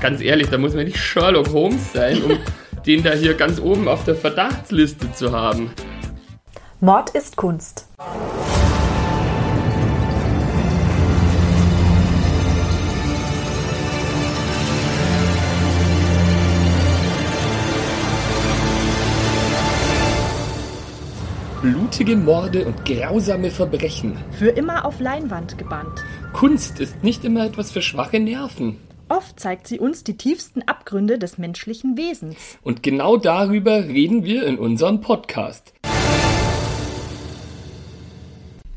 Ganz ehrlich, da muss man nicht Sherlock Holmes sein, um den da hier ganz oben auf der Verdachtsliste zu haben. Mord ist Kunst. Blutige Morde und grausame Verbrechen. Für immer auf Leinwand gebannt. Kunst ist nicht immer etwas für schwache Nerven. Oft zeigt sie uns die tiefsten Abgründe des menschlichen Wesens. Und genau darüber reden wir in unserem Podcast.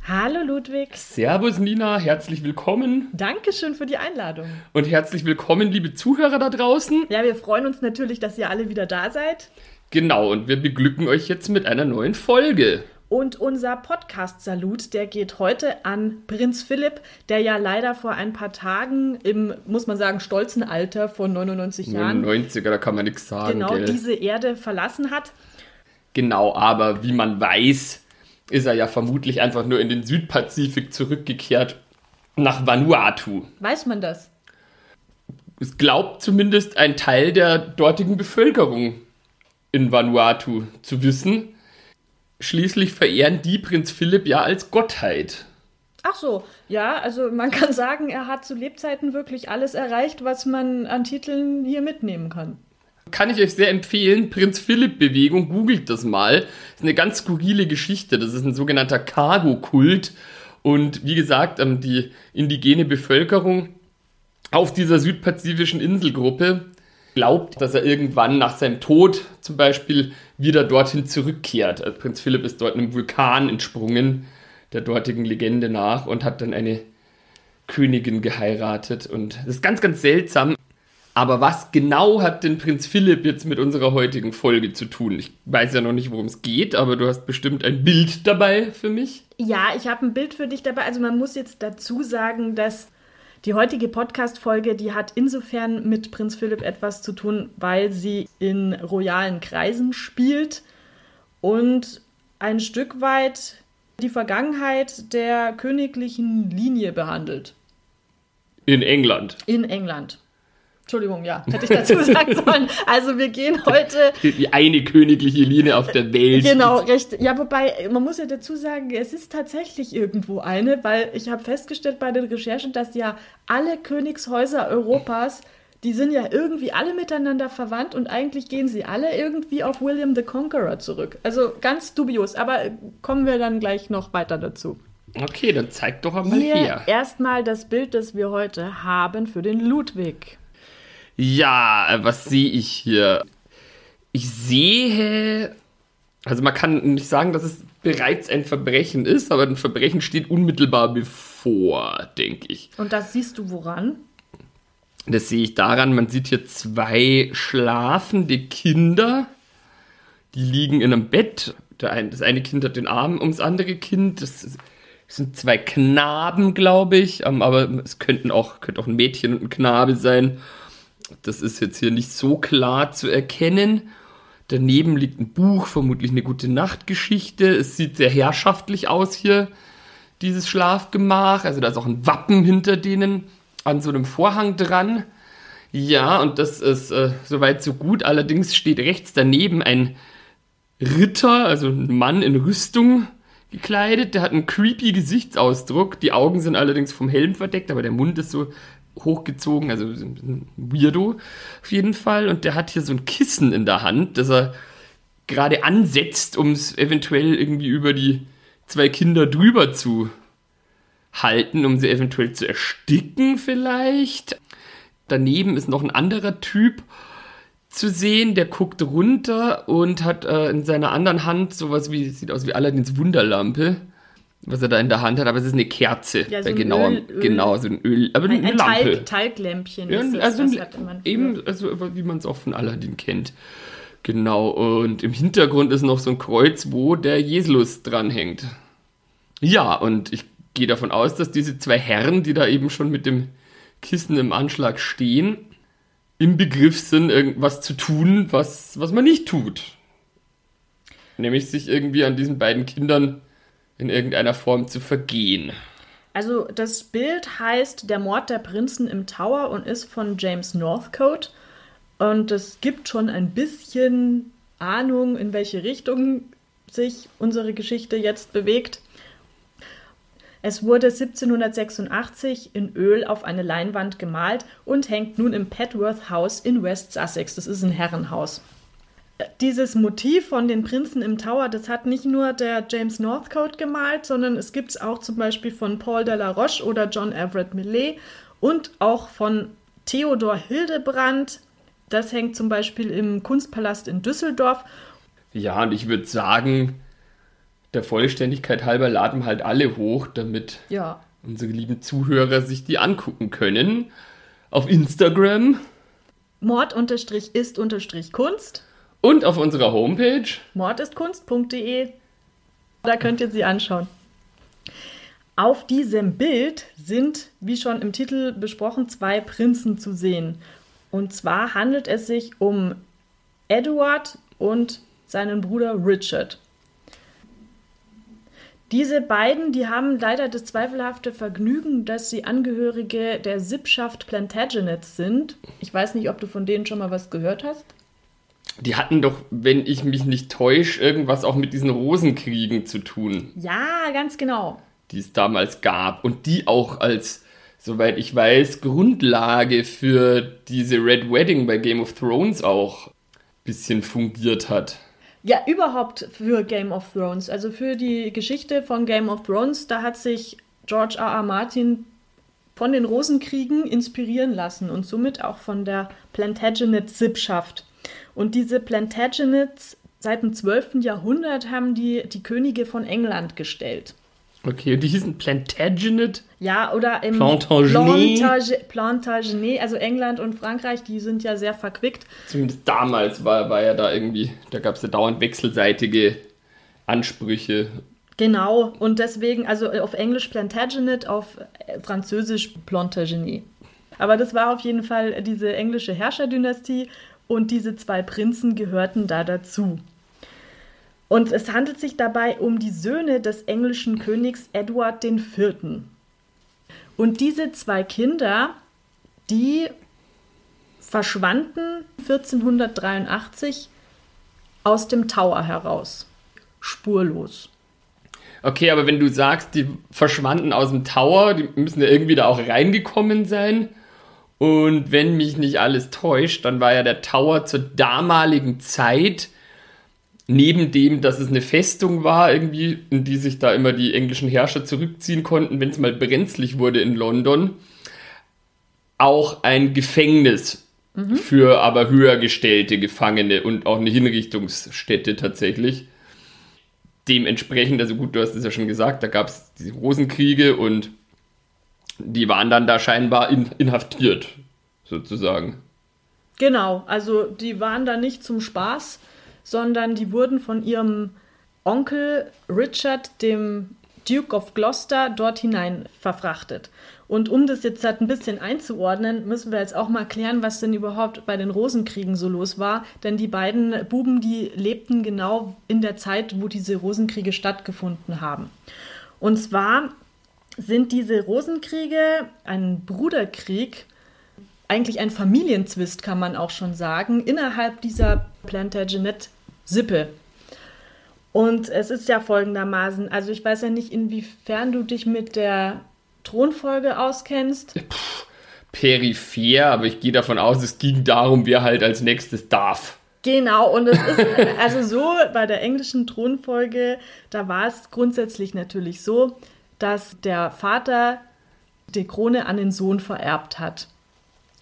Hallo Ludwig. Servus Nina, herzlich willkommen. Dankeschön für die Einladung. Und herzlich willkommen, liebe Zuhörer da draußen. Ja, wir freuen uns natürlich, dass ihr alle wieder da seid. Genau, und wir beglücken euch jetzt mit einer neuen Folge. Und unser Podcast-Salut, der geht heute an Prinz Philipp, der ja leider vor ein paar Tagen im, muss man sagen, stolzen Alter von 99 Jahren. 99er, da kann man nichts sagen. Genau, gell? diese Erde verlassen hat. Genau, aber wie man weiß, ist er ja vermutlich einfach nur in den Südpazifik zurückgekehrt nach Vanuatu. Weiß man das? Es glaubt zumindest ein Teil der dortigen Bevölkerung in Vanuatu zu wissen. Schließlich verehren die Prinz Philipp ja als Gottheit. Ach so, ja, also man kann sagen, er hat zu Lebzeiten wirklich alles erreicht, was man an Titeln hier mitnehmen kann. Kann ich euch sehr empfehlen, Prinz Philipp Bewegung, googelt das mal. Das ist eine ganz skurrile Geschichte. Das ist ein sogenannter Cargo-Kult. Und wie gesagt, ähm, die indigene Bevölkerung auf dieser südpazifischen Inselgruppe glaubt, dass er irgendwann nach seinem Tod zum Beispiel wieder dorthin zurückkehrt. Also Prinz Philipp ist dort einem Vulkan entsprungen, der dortigen Legende nach, und hat dann eine Königin geheiratet. Und das ist ganz, ganz seltsam. Aber was genau hat denn Prinz Philipp jetzt mit unserer heutigen Folge zu tun? Ich weiß ja noch nicht, worum es geht, aber du hast bestimmt ein Bild dabei für mich. Ja, ich habe ein Bild für dich dabei. Also man muss jetzt dazu sagen, dass die heutige Podcast-Folge, die hat insofern mit Prinz Philipp etwas zu tun, weil sie in royalen Kreisen spielt und ein Stück weit die Vergangenheit der königlichen Linie behandelt. In England. In England. Entschuldigung, ja, hätte ich dazu sagen sollen. Also wir gehen heute. Die eine königliche Linie auf der Welt. Genau, recht. Ja, wobei, man muss ja dazu sagen, es ist tatsächlich irgendwo eine, weil ich habe festgestellt bei den Recherchen, dass ja alle Königshäuser Europas, die sind ja irgendwie alle miteinander verwandt und eigentlich gehen sie alle irgendwie auf William the Conqueror zurück. Also ganz dubios, aber kommen wir dann gleich noch weiter dazu. Okay, dann zeig doch einmal Hier her. erstmal das Bild, das wir heute haben für den Ludwig. Ja, äh, was sehe ich hier? Ich sehe. Also man kann nicht sagen, dass es bereits ein Verbrechen ist, aber ein Verbrechen steht unmittelbar bevor, denke ich. Und das siehst du woran? Das sehe ich daran, man sieht hier zwei schlafende Kinder, die liegen in einem Bett. Ein, das eine Kind hat den Arm ums andere Kind. Das das sind zwei Knaben, glaube ich, ähm, aber es könnten auch, könnte auch ein Mädchen und ein Knabe sein. Das ist jetzt hier nicht so klar zu erkennen. Daneben liegt ein Buch, vermutlich eine gute Nachtgeschichte. Es sieht sehr herrschaftlich aus hier, dieses Schlafgemach. Also da ist auch ein Wappen hinter denen an so einem Vorhang dran. Ja, und das ist äh, soweit so gut. Allerdings steht rechts daneben ein Ritter, also ein Mann in Rüstung gekleidet. Der hat einen creepy Gesichtsausdruck. Die Augen sind allerdings vom Helm verdeckt, aber der Mund ist so hochgezogen, also ein Weirdo auf jeden Fall. Und der hat hier so ein Kissen in der Hand, das er gerade ansetzt, um es eventuell irgendwie über die zwei Kinder drüber zu halten, um sie eventuell zu ersticken vielleicht. Daneben ist noch ein anderer Typ zu sehen, der guckt runter und hat äh, in seiner anderen Hand sowas wie, sieht aus wie Aladdins Wunderlampe, was er da in der Hand hat, aber es ist eine Kerze. Ja, so ein genauem, Öl- Öl- genau, so ein Öl, aber Ein, eine ein Lampe. Talg, Talglämpchen Ja, ist das, also früher. eben, also wie man es auch von Aladdin kennt. Genau, und im Hintergrund ist noch so ein Kreuz, wo der Jesus dranhängt. Ja, und ich gehe davon aus, dass diese zwei Herren, die da eben schon mit dem Kissen im Anschlag stehen, im Begriff sind, irgendwas zu tun, was, was man nicht tut. Nämlich sich irgendwie an diesen beiden Kindern in irgendeiner Form zu vergehen. Also das Bild heißt Der Mord der Prinzen im Tower und ist von James Northcote. Und es gibt schon ein bisschen Ahnung, in welche Richtung sich unsere Geschichte jetzt bewegt. Es wurde 1786 in Öl auf eine Leinwand gemalt und hängt nun im Petworth House in West Sussex. Das ist ein Herrenhaus. Dieses Motiv von den Prinzen im Tower, das hat nicht nur der James Northcote gemalt, sondern es gibt es auch zum Beispiel von Paul de la Roche oder John Everett Millet und auch von Theodor Hildebrand. Das hängt zum Beispiel im Kunstpalast in Düsseldorf. Ja, und ich würde sagen, der Vollständigkeit halber laden wir halt alle hoch, damit Ja. unsere lieben Zuhörer sich die angucken können. Auf Instagram Mord-ist-Kunst. Und auf unserer Homepage. mordistkunst.de. Da könnt ihr sie anschauen. Auf diesem Bild sind, wie schon im Titel besprochen, zwei Prinzen zu sehen. Und zwar handelt es sich um Edward und seinen Bruder Richard. Diese beiden, die haben leider das zweifelhafte Vergnügen, dass sie Angehörige der Sippschaft Plantagenets sind. Ich weiß nicht, ob du von denen schon mal was gehört hast. Die hatten doch, wenn ich mich nicht täusche, irgendwas auch mit diesen Rosenkriegen zu tun, Ja, ganz genau. die es damals gab. Und die auch als, soweit ich weiß, Grundlage für diese Red Wedding bei Game of Thrones auch ein bisschen fungiert hat. Ja, überhaupt für Game of Thrones. Also für die Geschichte von Game of Thrones, da hat sich George R. R. Martin von den Rosenkriegen inspirieren lassen und somit auch von der Plantagenet-Sippschaft. Und diese Plantagenets seit dem 12. Jahrhundert haben die die Könige von England gestellt. Okay, und die hießen Plantagenet. Ja, oder im Plantagenet. Plantage, Plantagenet, also England und Frankreich, die sind ja sehr verquickt. Zumindest damals war, war ja da irgendwie, da gab es ja dauernd wechselseitige Ansprüche. Genau, und deswegen, also auf Englisch Plantagenet, auf Französisch Plantagenet. Aber das war auf jeden Fall diese englische Herrscherdynastie und diese zwei Prinzen gehörten da dazu. Und es handelt sich dabei um die Söhne des englischen Königs Edward IV. Und diese zwei Kinder, die verschwanden 1483 aus dem Tower heraus. Spurlos. Okay, aber wenn du sagst, die verschwanden aus dem Tower, die müssen ja irgendwie da auch reingekommen sein. Und wenn mich nicht alles täuscht, dann war ja der Tower zur damaligen Zeit, neben dem, dass es eine Festung war, irgendwie, in die sich da immer die englischen Herrscher zurückziehen konnten, wenn es mal brenzlig wurde in London, auch ein Gefängnis für aber höher gestellte Gefangene und auch eine Hinrichtungsstätte tatsächlich. Dementsprechend, also gut, du hast es ja schon gesagt, da gab es diese Rosenkriege und die waren dann da scheinbar in, inhaftiert, sozusagen. Genau, also die waren da nicht zum Spaß, sondern die wurden von ihrem Onkel Richard, dem Duke of Gloucester, dort hinein verfrachtet. Und um das jetzt halt ein bisschen einzuordnen, müssen wir jetzt auch mal klären, was denn überhaupt bei den Rosenkriegen so los war. Denn die beiden Buben, die lebten genau in der Zeit, wo diese Rosenkriege stattgefunden haben. Und zwar sind diese Rosenkriege ein Bruderkrieg, eigentlich ein Familienzwist, kann man auch schon sagen, innerhalb dieser Plantagenet-Sippe. Und es ist ja folgendermaßen, also ich weiß ja nicht, inwiefern du dich mit der Thronfolge auskennst. Peripher, aber ich gehe davon aus, es ging darum, wer halt als nächstes darf. Genau, und es ist also so bei der englischen Thronfolge, da war es grundsätzlich natürlich so, dass der Vater die Krone an den Sohn vererbt hat.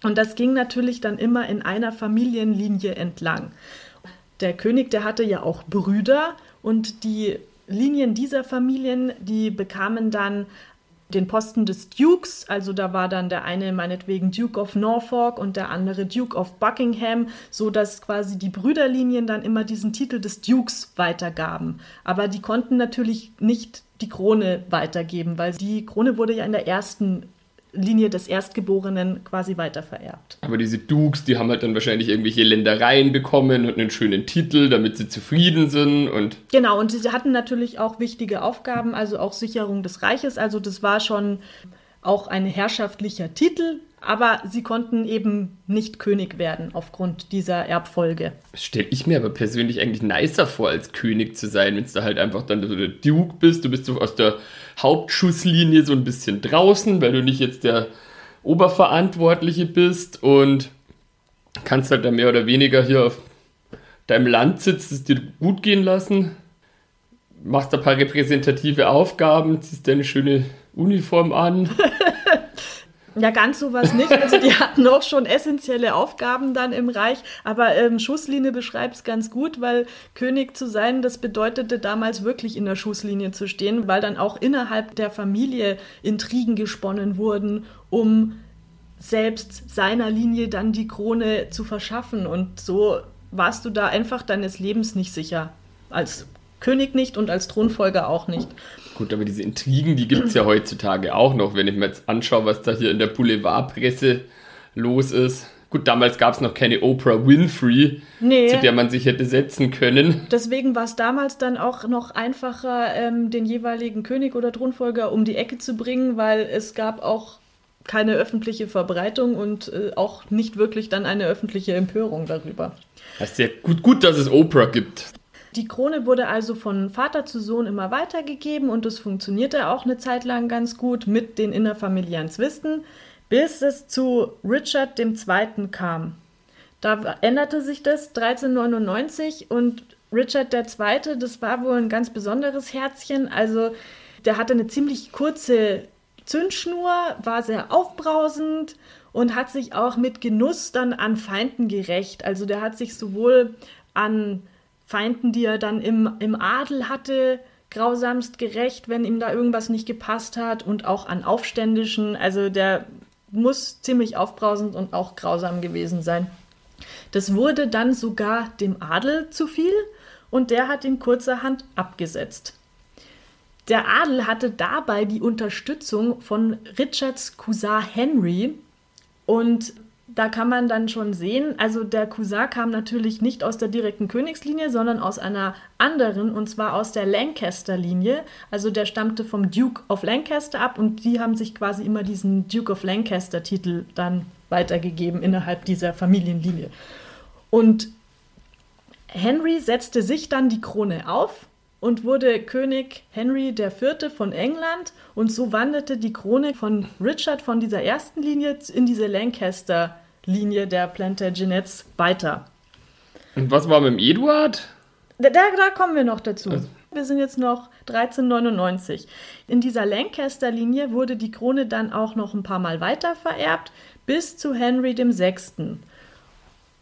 Und das ging natürlich dann immer in einer Familienlinie entlang. Der König, der hatte ja auch Brüder und die Linien dieser Familien, die bekamen dann den Posten des Dukes, also da war dann der eine meinetwegen Duke of Norfolk und der andere Duke of Buckingham, so dass quasi die Brüderlinien dann immer diesen Titel des Dukes weitergaben. Aber die konnten natürlich nicht die Krone weitergeben, weil die Krone wurde ja in der ersten Linie des Erstgeborenen quasi weitervererbt. Aber diese Dukes, die haben halt dann wahrscheinlich irgendwelche Ländereien bekommen und einen schönen Titel, damit sie zufrieden sind und. Genau, und sie hatten natürlich auch wichtige Aufgaben, also auch Sicherung des Reiches. Also das war schon auch ein herrschaftlicher Titel, aber sie konnten eben nicht König werden aufgrund dieser Erbfolge. Das stelle ich mir aber persönlich eigentlich nicer vor, als König zu sein, wenn du halt einfach dann so der Duke bist. Du bist so aus der Hauptschusslinie so ein bisschen draußen, weil du nicht jetzt der Oberverantwortliche bist und kannst halt dann mehr oder weniger hier auf deinem Land sitzen, es dir gut gehen lassen, machst ein paar repräsentative Aufgaben, ziehst deine schöne Uniform an. Ja, ganz sowas nicht. Also die hatten auch schon essentielle Aufgaben dann im Reich. Aber ähm, Schusslinie beschreibt es ganz gut, weil König zu sein, das bedeutete damals wirklich in der Schusslinie zu stehen, weil dann auch innerhalb der Familie Intrigen gesponnen wurden, um selbst seiner Linie dann die Krone zu verschaffen. Und so warst du da einfach deines Lebens nicht sicher. Als König nicht und als Thronfolger auch nicht. Gut, aber diese Intrigen, die gibt es ja heutzutage auch noch, wenn ich mir jetzt anschaue, was da hier in der Boulevardpresse los ist. Gut, damals gab es noch keine Oprah Winfrey, nee. zu der man sich hätte setzen können. Deswegen war es damals dann auch noch einfacher, ähm, den jeweiligen König oder Thronfolger um die Ecke zu bringen, weil es gab auch keine öffentliche Verbreitung und äh, auch nicht wirklich dann eine öffentliche Empörung darüber. Das ist ja gut, gut, dass es Oprah gibt. Die Krone wurde also von Vater zu Sohn immer weitergegeben und es funktionierte auch eine Zeit lang ganz gut mit den innerfamiliären Zwisten, bis es zu Richard II. kam. Da änderte sich das 1399 und Richard II., das war wohl ein ganz besonderes Herzchen. Also der hatte eine ziemlich kurze Zündschnur, war sehr aufbrausend und hat sich auch mit Genuss dann an Feinden gerecht. Also der hat sich sowohl an Feinden, die er dann im, im Adel hatte, grausamst gerecht, wenn ihm da irgendwas nicht gepasst hat und auch an Aufständischen. Also der muss ziemlich aufbrausend und auch grausam gewesen sein. Das wurde dann sogar dem Adel zu viel und der hat ihn kurzerhand abgesetzt. Der Adel hatte dabei die Unterstützung von Richards Cousin Henry und da kann man dann schon sehen, also der Cousin kam natürlich nicht aus der direkten Königslinie, sondern aus einer anderen, und zwar aus der Lancaster-Linie. Also der stammte vom Duke of Lancaster ab und die haben sich quasi immer diesen Duke of Lancaster-Titel dann weitergegeben innerhalb dieser Familienlinie. Und Henry setzte sich dann die Krone auf und wurde König Henry IV. von England und so wanderte die Krone von Richard von dieser ersten Linie in diese Lancaster-Linie der Plantagenets weiter. Und was war mit dem Eduard? Da, da kommen wir noch dazu. Also. Wir sind jetzt noch 1399. In dieser Lancaster-Linie wurde die Krone dann auch noch ein paar Mal weiter vererbt, bis zu Henry VI.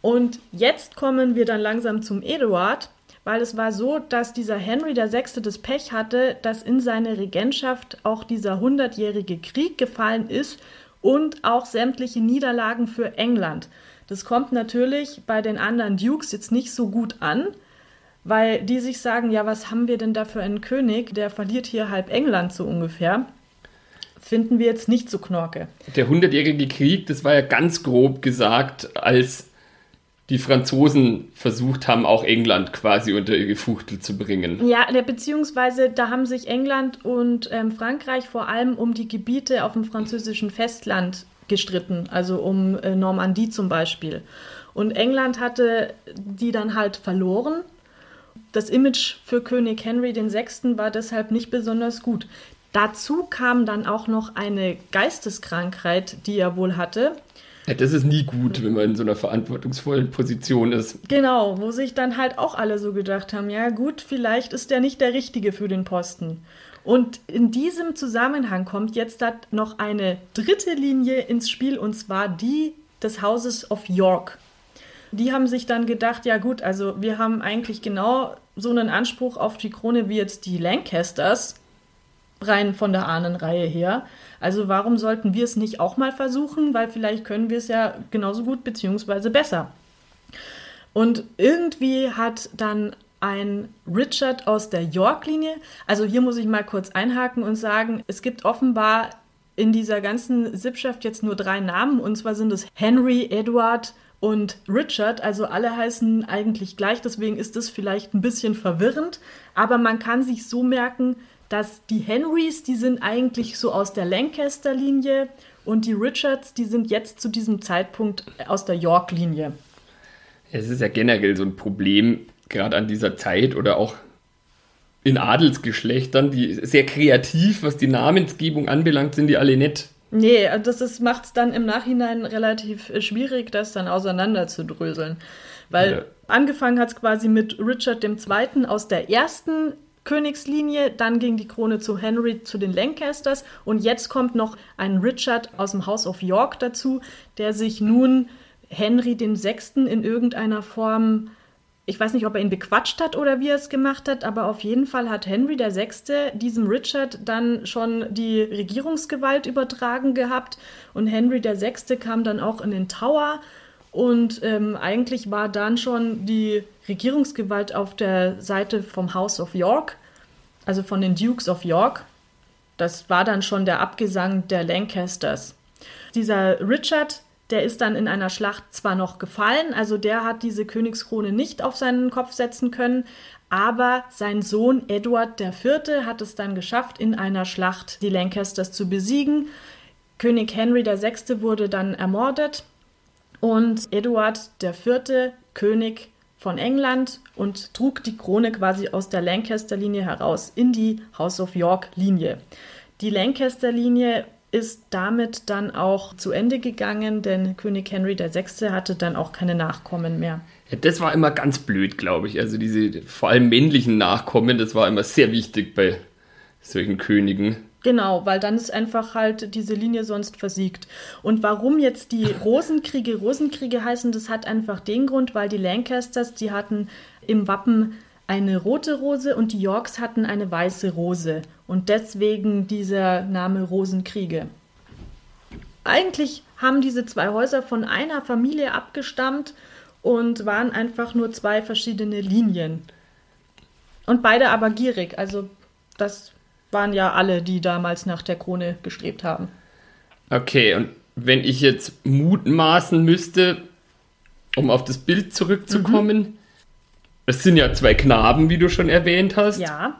Und jetzt kommen wir dann langsam zum Eduard, weil es war so, dass dieser Henry VI. das Pech hatte, dass in seine Regentschaft auch dieser hundertjährige Krieg gefallen ist und auch sämtliche Niederlagen für England. Das kommt natürlich bei den anderen Dukes jetzt nicht so gut an, weil die sich sagen, ja, was haben wir denn da für einen König, der verliert hier halb England so ungefähr. Finden wir jetzt nicht so knorke. Der hundertjährige Krieg, das war ja ganz grob gesagt als die Franzosen versucht haben, auch England quasi unter ihre Fuchtel zu bringen. Ja, beziehungsweise da haben sich England und ähm, Frankreich vor allem um die Gebiete auf dem französischen Festland gestritten, also um äh, Normandie zum Beispiel. Und England hatte die dann halt verloren. Das Image für König Henry VI. war deshalb nicht besonders gut. Dazu kam dann auch noch eine Geisteskrankheit, die er wohl hatte. Ja, das ist nie gut, wenn man in so einer verantwortungsvollen Position ist. Genau, wo sich dann halt auch alle so gedacht haben, ja gut, vielleicht ist der nicht der Richtige für den Posten. Und in diesem Zusammenhang kommt jetzt noch eine dritte Linie ins Spiel, und zwar die des Hauses of York. Die haben sich dann gedacht, ja gut, also wir haben eigentlich genau so einen Anspruch auf die Krone wie jetzt die Lancasters, rein von der Ahnenreihe her. Also warum sollten wir es nicht auch mal versuchen, weil vielleicht können wir es ja genauso gut beziehungsweise besser. Und irgendwie hat dann ein Richard aus der York-Linie, also hier muss ich mal kurz einhaken und sagen, es gibt offenbar in dieser ganzen Sippschaft jetzt nur drei Namen. Und zwar sind es Henry, Edward und Richard, also alle heißen eigentlich gleich, deswegen ist das vielleicht ein bisschen verwirrend, aber man kann sich so merken, dass die Henrys, die sind eigentlich so aus der Lancaster-Linie und die Richards, die sind jetzt zu diesem Zeitpunkt aus der York-Linie. Es ist ja generell so ein Problem, gerade an dieser Zeit oder auch in Adelsgeschlechtern, die sehr kreativ, was die Namensgebung anbelangt, sind die alle nett. Nee, das macht es dann im Nachhinein relativ äh, schwierig, das dann auseinanderzudröseln. Weil ja. angefangen hat es quasi mit Richard II. aus der ersten Königslinie, dann ging die Krone zu Henry zu den Lancasters und jetzt kommt noch ein Richard aus dem House of York dazu, der sich nun Henry VI. in irgendeiner Form ich weiß nicht, ob er ihn bequatscht hat oder wie er es gemacht hat, aber auf jeden Fall hat Henry VI. diesem Richard dann schon die Regierungsgewalt übertragen gehabt und Henry VI. kam dann auch in den Tower und ähm, eigentlich war dann schon die Regierungsgewalt auf der Seite vom House of York, also von den Dukes of York. Das war dann schon der Abgesang der Lancasters. Dieser Richard der ist dann in einer Schlacht zwar noch gefallen, also der hat diese Königskrone nicht auf seinen Kopf setzen können, aber sein Sohn Edward IV. hat es dann geschafft, in einer Schlacht die Lancasters zu besiegen. König Henry VI. wurde dann ermordet und Edward IV., König von England und trug die Krone quasi aus der Lancaster-Linie heraus in die House of York-Linie. Die Lancaster-Linie ist damit dann auch zu Ende gegangen, denn König Henry VI. hatte dann auch keine Nachkommen mehr. Ja, das war immer ganz blöd, glaube ich. Also diese vor allem männlichen Nachkommen, das war immer sehr wichtig bei solchen Königen. Genau, weil dann ist einfach halt diese Linie sonst versiegt. Und warum jetzt die Rosenkriege Rosenkriege heißen, das hat einfach den Grund, weil die Lancasters, die hatten im Wappen eine rote Rose und die Yorks hatten eine weiße Rose und deswegen dieser Name Rosenkriege. Eigentlich haben diese zwei Häuser von einer Familie abgestammt und waren einfach nur zwei verschiedene Linien. Und beide aber gierig, also das waren ja alle, die damals nach der Krone gestrebt haben. Okay, und wenn ich jetzt mutmaßen müsste, um auf das Bild zurückzukommen, mhm. Es sind ja zwei Knaben, wie du schon erwähnt hast. Ja.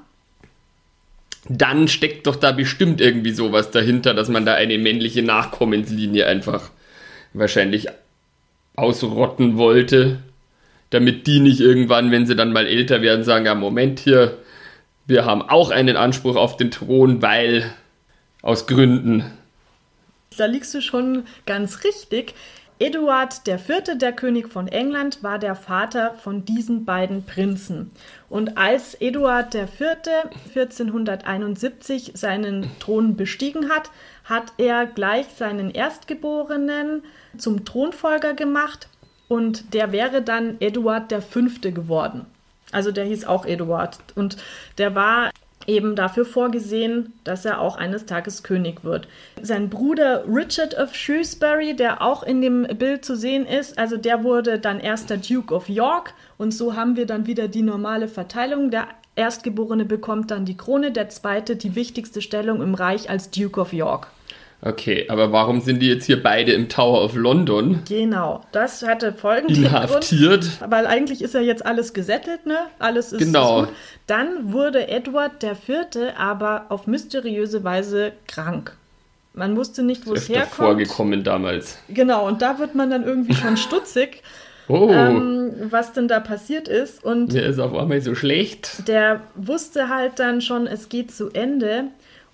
Dann steckt doch da bestimmt irgendwie sowas dahinter, dass man da eine männliche Nachkommenslinie einfach wahrscheinlich ausrotten wollte, damit die nicht irgendwann, wenn sie dann mal älter werden, sagen, ja, Moment hier, wir haben auch einen Anspruch auf den Thron, weil aus Gründen. Da liegst du schon ganz richtig. Eduard IV., der König von England, war der Vater von diesen beiden Prinzen. Und als Eduard IV. 1471 seinen Thron bestiegen hat, hat er gleich seinen Erstgeborenen zum Thronfolger gemacht und der wäre dann Eduard V. geworden. Also der hieß auch Eduard und der war eben dafür vorgesehen, dass er auch eines Tages König wird. Sein Bruder Richard of Shrewsbury, der auch in dem Bild zu sehen ist, also der wurde dann erster Duke of York und so haben wir dann wieder die normale Verteilung. Der Erstgeborene bekommt dann die Krone, der zweite die wichtigste Stellung im Reich als Duke of York. Okay, aber warum sind die jetzt hier beide im Tower of London? Genau, das hatte folgenden Inhaftiert. Grund, weil eigentlich ist ja jetzt alles gesettelt, ne? Alles ist, genau. Ist gut. Dann wurde Edward IV. aber auf mysteriöse Weise krank. Man wusste nicht, wo es herkommt. vorgekommen damals. Genau, und da wird man dann irgendwie schon stutzig. Oh. Ähm, was denn da passiert ist. Und der ist auf einmal so schlecht. Der wusste halt dann schon, es geht zu Ende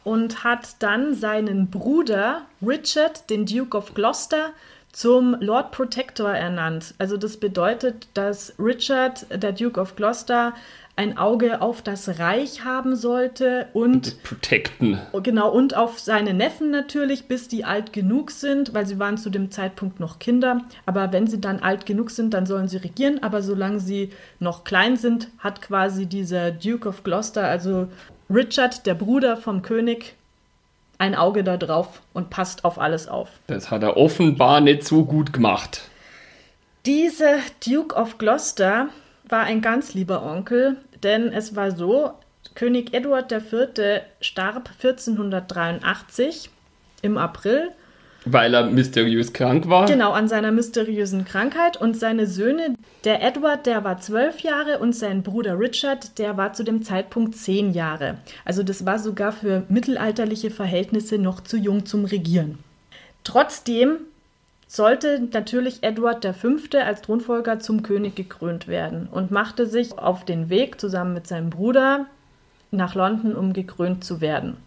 und hat dann seinen Bruder Richard, den Duke of Gloucester, zum Lord Protector ernannt. Also das bedeutet, dass Richard, der Duke of Gloucester, ein Auge auf das Reich haben sollte und protecten. Genau, und auf seine Neffen natürlich, bis die alt genug sind, weil sie waren zu dem Zeitpunkt noch Kinder. Aber wenn sie dann alt genug sind, dann sollen sie regieren. Aber solange sie noch klein sind, hat quasi dieser Duke of Gloucester, also Richard, der Bruder vom König, ein Auge da drauf und passt auf alles auf. Das hat er offenbar nicht so gut gemacht. Dieser Duke of Gloucester war ein ganz lieber Onkel, denn es war so, König Eduard IV. starb 1483 im April. Weil er mysteriös krank war. Genau, an seiner mysteriösen Krankheit. Und seine Söhne, der Edward, der war zwölf Jahre und sein Bruder Richard, der war zu dem Zeitpunkt zehn Jahre. Also das war sogar für mittelalterliche Verhältnisse noch zu jung zum Regieren. Trotzdem sollte natürlich Edward V. als Thronfolger zum König gekrönt werden und machte sich auf den Weg zusammen mit seinem Bruder nach London, um gekrönt zu werden.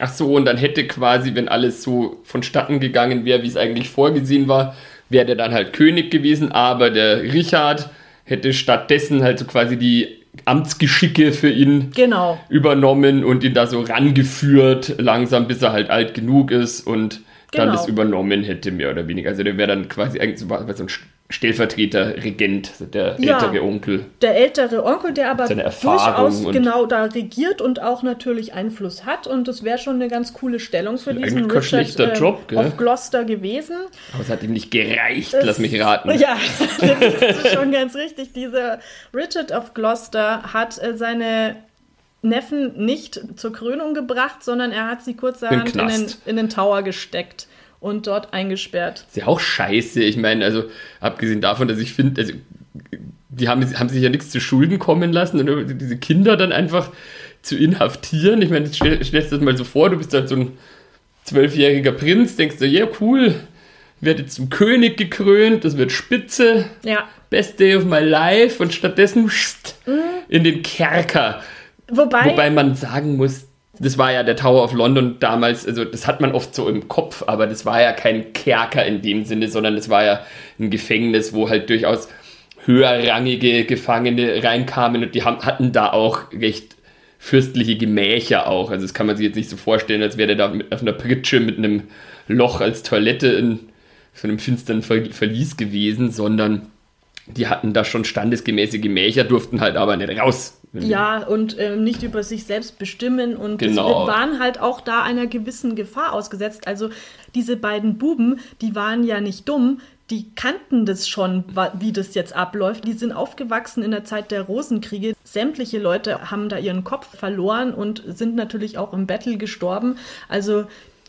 Ach so, und dann hätte quasi, wenn alles so vonstatten gegangen wäre, wie es eigentlich vorgesehen war, wäre der dann halt König gewesen, aber der Richard hätte stattdessen halt so quasi die Amtsgeschicke für ihn genau. übernommen und ihn da so rangeführt, langsam bis er halt alt genug ist und genau. dann das übernommen hätte, mehr oder weniger. Also der wäre dann quasi eigentlich so, so ein Stellvertreter, Regent, der ja, ältere Onkel. Der ältere Onkel, der aber durchaus genau da regiert und auch natürlich Einfluss hat. Und das wäre schon eine ganz coole Stellung für diesen Richard äh, Job, of Gloucester gewesen. Aber es hat ihm nicht gereicht, es, lass mich raten. Ja, das ist schon ganz richtig. Dieser Richard of Gloucester hat äh, seine Neffen nicht zur Krönung gebracht, sondern er hat sie kurzerhand in, den, in den Tower gesteckt und dort eingesperrt. Ist ja auch scheiße. Ich meine, also abgesehen davon, dass ich finde, also, die haben, haben sich ja nichts zu Schulden kommen lassen und diese Kinder dann einfach zu inhaftieren. Ich meine, stell, stellst du das mal so vor, du bist halt so ein zwölfjähriger Prinz, denkst du, ja, cool, werde zum König gekrönt, das wird spitze. Ja. Best day of my life und stattdessen pst, mhm. in den Kerker. Wobei, Wobei man sagen muss, das war ja der Tower of London damals, also das hat man oft so im Kopf, aber das war ja kein Kerker in dem Sinne, sondern das war ja ein Gefängnis, wo halt durchaus höherrangige Gefangene reinkamen und die haben, hatten da auch recht fürstliche Gemächer auch. Also das kann man sich jetzt nicht so vorstellen, als wäre der da mit, auf einer Pritsche mit einem Loch als Toilette in so einem finsteren Verlies gewesen, sondern die hatten da schon standesgemäße Gemächer, durften halt aber nicht raus. Ja, und ähm, nicht über sich selbst bestimmen und genau. waren halt auch da einer gewissen Gefahr ausgesetzt. Also diese beiden Buben, die waren ja nicht dumm, die kannten das schon, wie das jetzt abläuft. Die sind aufgewachsen in der Zeit der Rosenkriege. Sämtliche Leute haben da ihren Kopf verloren und sind natürlich auch im Battle gestorben. Also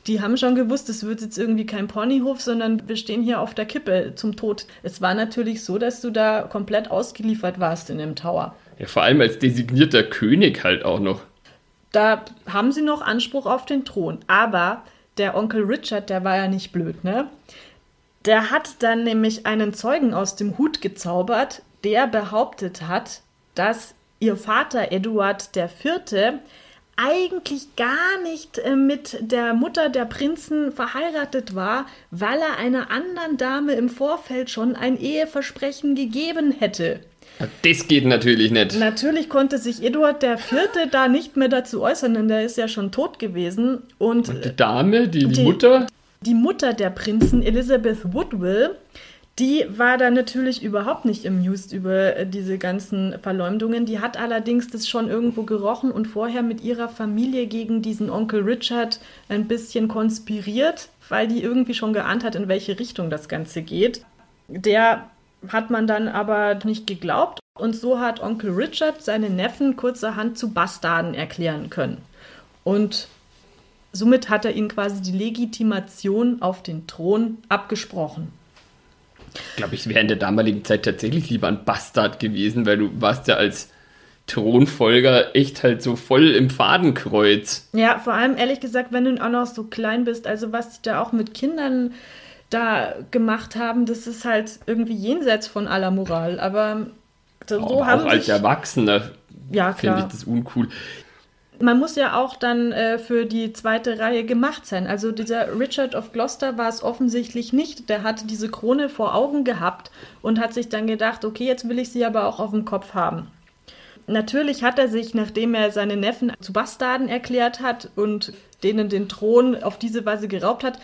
die haben schon gewusst, es wird jetzt irgendwie kein Ponyhof, sondern wir stehen hier auf der Kippe zum Tod. Es war natürlich so, dass du da komplett ausgeliefert warst in dem Tower. Ja, vor allem als designierter König halt auch noch. Da haben sie noch Anspruch auf den Thron. Aber der Onkel Richard, der war ja nicht blöd, ne? Der hat dann nämlich einen Zeugen aus dem Hut gezaubert, der behauptet hat, dass ihr Vater Eduard IV. Eigentlich gar nicht äh, mit der Mutter der Prinzen verheiratet war, weil er einer anderen Dame im Vorfeld schon ein Eheversprechen gegeben hätte. Das geht natürlich nicht. Natürlich konnte sich Eduard der Vierte da nicht mehr dazu äußern, denn der ist ja schon tot gewesen. Und, und die Dame, die, die, Mutter? Die Mutter der Prinzen, Elizabeth Woodville, die war da natürlich überhaupt nicht amused über äh, diese ganzen Verleumdungen. Die hat allerdings das schon irgendwo gerochen und vorher mit ihrer Familie gegen diesen Onkel Richard ein bisschen konspiriert, weil die irgendwie schon geahnt hat, in welche Richtung das Ganze geht. Der hat man dann aber nicht geglaubt und so hat Onkel Richard seine Neffen kurzerhand zu Bastarden erklären können. Und somit hat er ihnen quasi die Legitimation auf den Thron abgesprochen. Ich glaube, ich wäre in der damaligen Zeit tatsächlich lieber ein Bastard gewesen, weil du warst ja als Thronfolger echt halt so voll im Fadenkreuz. Ja, vor allem ehrlich gesagt, wenn du auch noch so klein bist, also was da auch mit Kindern da gemacht haben, das ist halt irgendwie jenseits von aller Moral. Aber so haben auch als Erwachsener ja, finde ich das uncool. Man muss ja auch dann äh, für die zweite Reihe gemacht sein. Also dieser Richard of Gloucester war es offensichtlich nicht. Der hat diese Krone vor Augen gehabt und hat sich dann gedacht, okay, jetzt will ich sie aber auch auf dem Kopf haben. Natürlich hat er sich, nachdem er seine Neffen zu Bastarden erklärt hat und denen den Thron auf diese Weise geraubt hat,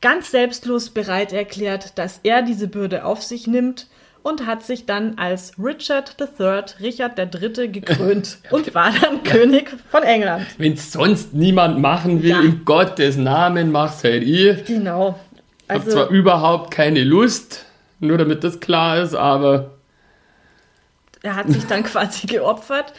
ganz selbstlos bereit erklärt, dass er diese Bürde auf sich nimmt und hat sich dann als Richard III, Richard III gekrönt und war dann ja. König von England. Wenn es sonst niemand machen will, ja. in Gottes Namen mach's halt ich. Genau. Also, Hab zwar überhaupt keine Lust, nur damit das klar ist, aber er hat sich dann quasi geopfert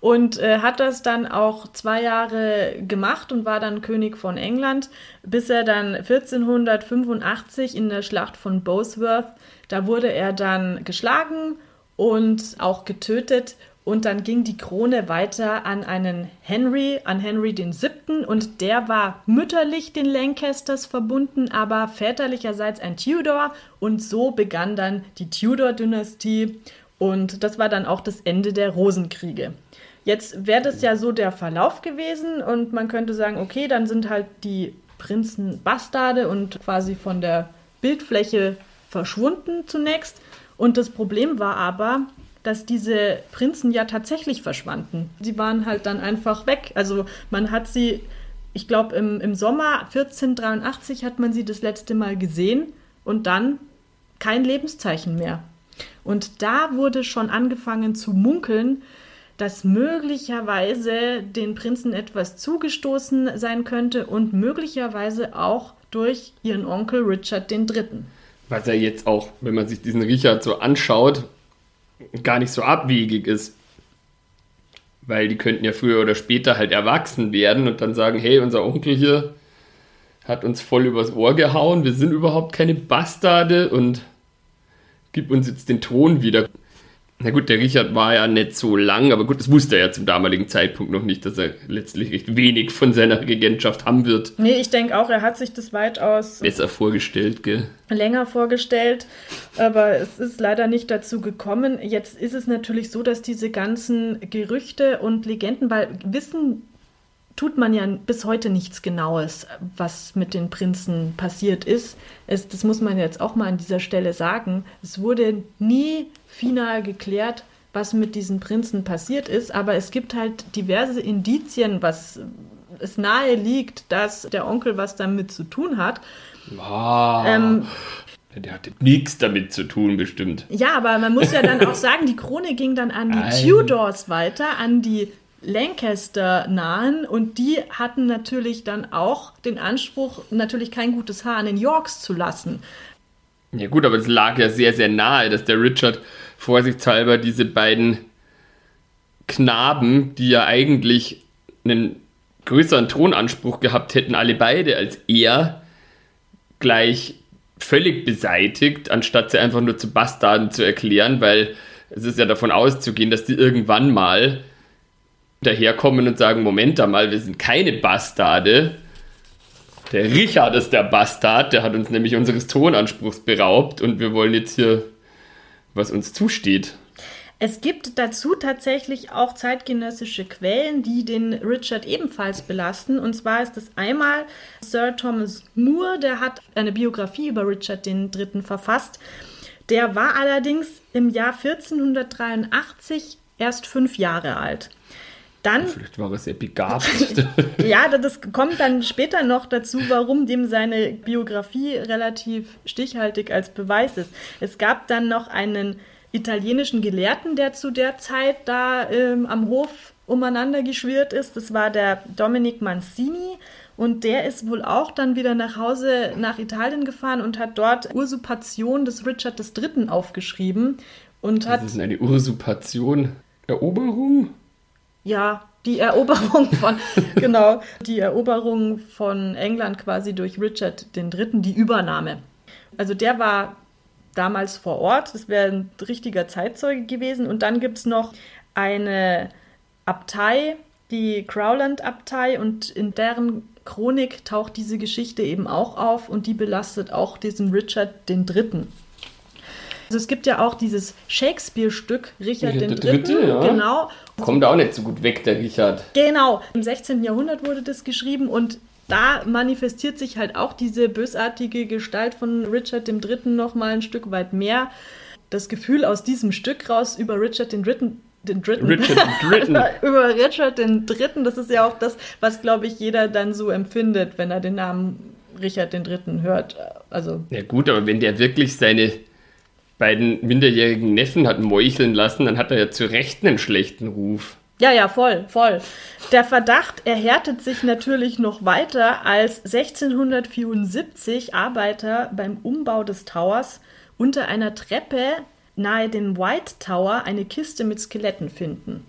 und äh, hat das dann auch zwei Jahre gemacht und war dann König von England, bis er dann 1485 in der Schlacht von Bosworth, da wurde er dann geschlagen und auch getötet. Und dann ging die Krone weiter an einen Henry, an Henry den Siebten. Und der war mütterlich den Lancasters verbunden, aber väterlicherseits ein Tudor. Und so begann dann die Tudor-Dynastie. Und das war dann auch das Ende der Rosenkriege. Jetzt wäre das ja so der Verlauf gewesen. Und man könnte sagen, okay, dann sind halt die Prinzen Bastarde und quasi von der Bildfläche verschwunden zunächst. Und das Problem war aber, dass diese Prinzen ja tatsächlich verschwanden. Sie waren halt dann einfach weg. Also man hat sie, ich glaube, im, im Sommer 1483 hat man sie das letzte Mal gesehen und dann kein Lebenszeichen mehr. Und da wurde schon angefangen zu munkeln, dass möglicherweise den Prinzen etwas zugestoßen sein könnte und möglicherweise auch durch ihren Onkel Richard III. Was ja jetzt auch, wenn man sich diesen Richard so anschaut, gar nicht so abwegig ist. Weil die könnten ja früher oder später halt erwachsen werden und dann sagen, hey, unser Onkel hier hat uns voll übers Ohr gehauen, wir sind überhaupt keine Bastarde und gib uns jetzt den Thron wieder. Na gut, der Richard war ja nicht so lang, aber gut, das wusste er ja zum damaligen Zeitpunkt noch nicht, dass er letztlich recht wenig von seiner Regentschaft haben wird. Nee, ich denke auch, er hat sich das weitaus besser vorgestellt, gell? Länger vorgestellt, aber es ist leider nicht dazu gekommen. Jetzt ist es natürlich so, dass diese ganzen Gerüchte und Legenden, weil wissen tut man ja bis heute nichts Genaues, was mit den Prinzen passiert ist. Es, das muss man jetzt auch mal an dieser Stelle sagen. Es wurde nie final geklärt, was mit diesen Prinzen passiert ist, aber es gibt halt diverse Indizien, was es nahe liegt, dass der Onkel was damit zu tun hat. Ah. Ähm, der hatte nichts damit zu tun, bestimmt. Ja, aber man muss ja dann auch sagen, die Krone ging dann an die Tudors weiter, an die Lancaster nahen und die hatten natürlich dann auch den Anspruch, natürlich kein gutes Haar an den Yorks zu lassen. Ja gut, aber es lag ja sehr, sehr nahe, dass der Richard vorsichtshalber diese beiden Knaben, die ja eigentlich einen größeren Thronanspruch gehabt hätten, alle beide als er, gleich völlig beseitigt, anstatt sie einfach nur zu Bastarden zu erklären, weil es ist ja davon auszugehen, dass die irgendwann mal daherkommen und sagen, Moment einmal, wir sind keine Bastarde. Der Richard ist der Bastard, der hat uns nämlich unseres Tonanspruchs beraubt und wir wollen jetzt hier, was uns zusteht. Es gibt dazu tatsächlich auch zeitgenössische Quellen, die den Richard ebenfalls belasten. Und zwar ist es einmal Sir Thomas Moore, der hat eine Biografie über Richard III. verfasst. Der war allerdings im Jahr 1483 erst fünf Jahre alt. Dann, Vielleicht war sehr begabt. ja, das kommt dann später noch dazu, warum dem seine Biografie relativ stichhaltig als Beweis ist. Es gab dann noch einen italienischen Gelehrten, der zu der Zeit da ähm, am Hof umeinander geschwirrt ist. Das war der Dominic Mancini. Und der ist wohl auch dann wieder nach Hause nach Italien gefahren und hat dort Usurpation des Richard III. aufgeschrieben. Und hat, das ist eine Usurpation. Eroberung? Ja, die Eroberung von, genau, die Eroberung von England quasi durch Richard III., die Übernahme. Also der war damals vor Ort, das wäre ein richtiger Zeitzeuge gewesen. Und dann gibt es noch eine Abtei, die Crowland-Abtei, und in deren Chronik taucht diese Geschichte eben auch auf und die belastet auch diesen Richard III. Also es gibt ja auch dieses Shakespeare-Stück Richard ja, III. Dritte, ja. Genau. Kommt auch nicht so gut weg, der Richard. Genau. Im 16. Jahrhundert wurde das geschrieben und da manifestiert sich halt auch diese bösartige Gestalt von Richard III. noch mal ein Stück weit mehr. Das Gefühl aus diesem Stück raus über Richard III den dritten. Richard dritten. über Richard den dritten. Das ist ja auch das, was, glaube ich, jeder dann so empfindet, wenn er den Namen Richard den dritten hört. Also. Ja gut, aber wenn der wirklich seine beiden minderjährigen Neffen hat meucheln lassen, dann hat er ja zu Recht einen schlechten Ruf. Ja, ja, voll, voll. Der Verdacht erhärtet sich natürlich noch weiter, als 1674 Arbeiter beim Umbau des Towers unter einer Treppe nahe dem White Tower eine Kiste mit Skeletten finden.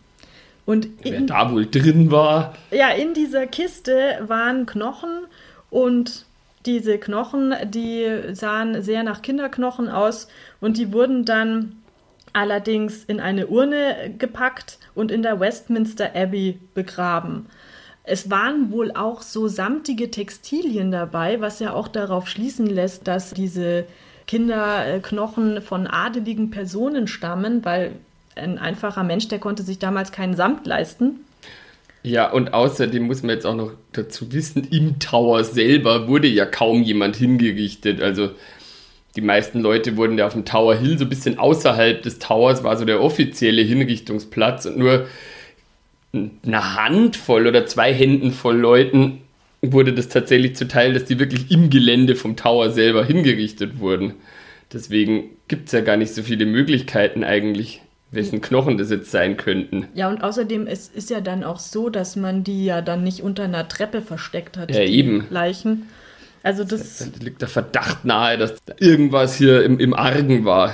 Und Wer in, da wohl drin war. ja, in dieser Kiste waren Knochen und diese Knochen, die sahen sehr nach Kinderknochen aus und die wurden dann allerdings in eine Urne gepackt und in der Westminster Abbey begraben. Es waren wohl auch so samtige Textilien dabei, was ja auch darauf schließen lässt, dass diese Kinderknochen von adeligen Personen stammen, weil ein einfacher Mensch, der konnte sich damals keinen Samt leisten. Ja, und außerdem muss man jetzt auch noch dazu wissen, im Tower selber wurde ja kaum jemand hingerichtet. Also die meisten Leute wurden ja auf dem Tower Hill, so ein bisschen außerhalb des Towers, war so der offizielle Hinrichtungsplatz und nur eine Handvoll oder zwei Händen voll Leuten wurde das tatsächlich zuteil, dass die wirklich im Gelände vom Tower selber hingerichtet wurden. Deswegen gibt es ja gar nicht so viele Möglichkeiten eigentlich, wessen Knochen das jetzt sein könnten. Ja, und außerdem es ist ja dann auch so, dass man die ja dann nicht unter einer Treppe versteckt hat, Ja, die eben. Leichen. Also das, Da liegt der Verdacht nahe, dass da irgendwas hier im, im Argen war.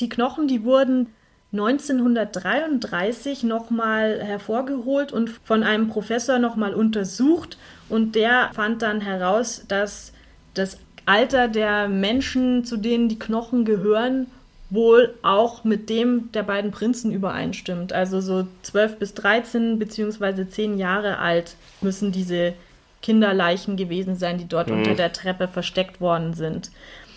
die Knochen, die wurden 1933 nochmal hervorgeholt und von einem Professor nochmal untersucht und der fand dann heraus, dass das Alter der Menschen, zu denen die Knochen gehören, wohl auch mit dem der beiden Prinzen übereinstimmt. Also so 12 bis 13 beziehungsweise 10 Jahre alt müssen diese Kinderleichen gewesen sein, die dort unter der Treppe versteckt worden sind.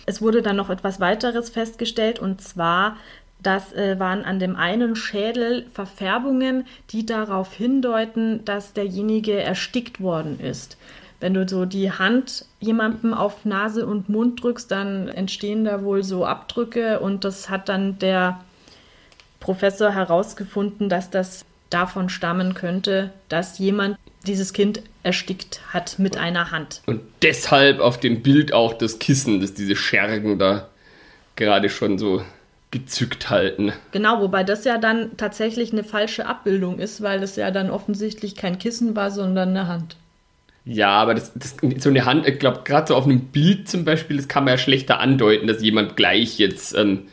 Es wurde dann noch etwas weiteres festgestellt und zwar, das äh, waren an dem einen Schädel Verfärbungen, die darauf hindeuten, dass derjenige erstickt worden ist. Wenn du so die Hand jemandem auf Nase und Mund drückst, dann entstehen da wohl so Abdrücke und das hat dann der Professor herausgefunden, dass das davon stammen könnte, dass jemand dieses Kind erstickt hat mit einer Hand. Und deshalb auf dem Bild auch das Kissen, das diese Schergen da gerade schon so gezückt halten. Genau, wobei das ja dann tatsächlich eine falsche Abbildung ist, weil das ja dann offensichtlich kein Kissen war, sondern eine Hand. Ja, aber das, das, so eine Hand, ich glaube, gerade so auf einem Bild zum Beispiel, das kann man ja schlechter andeuten, dass jemand gleich jetzt ähm,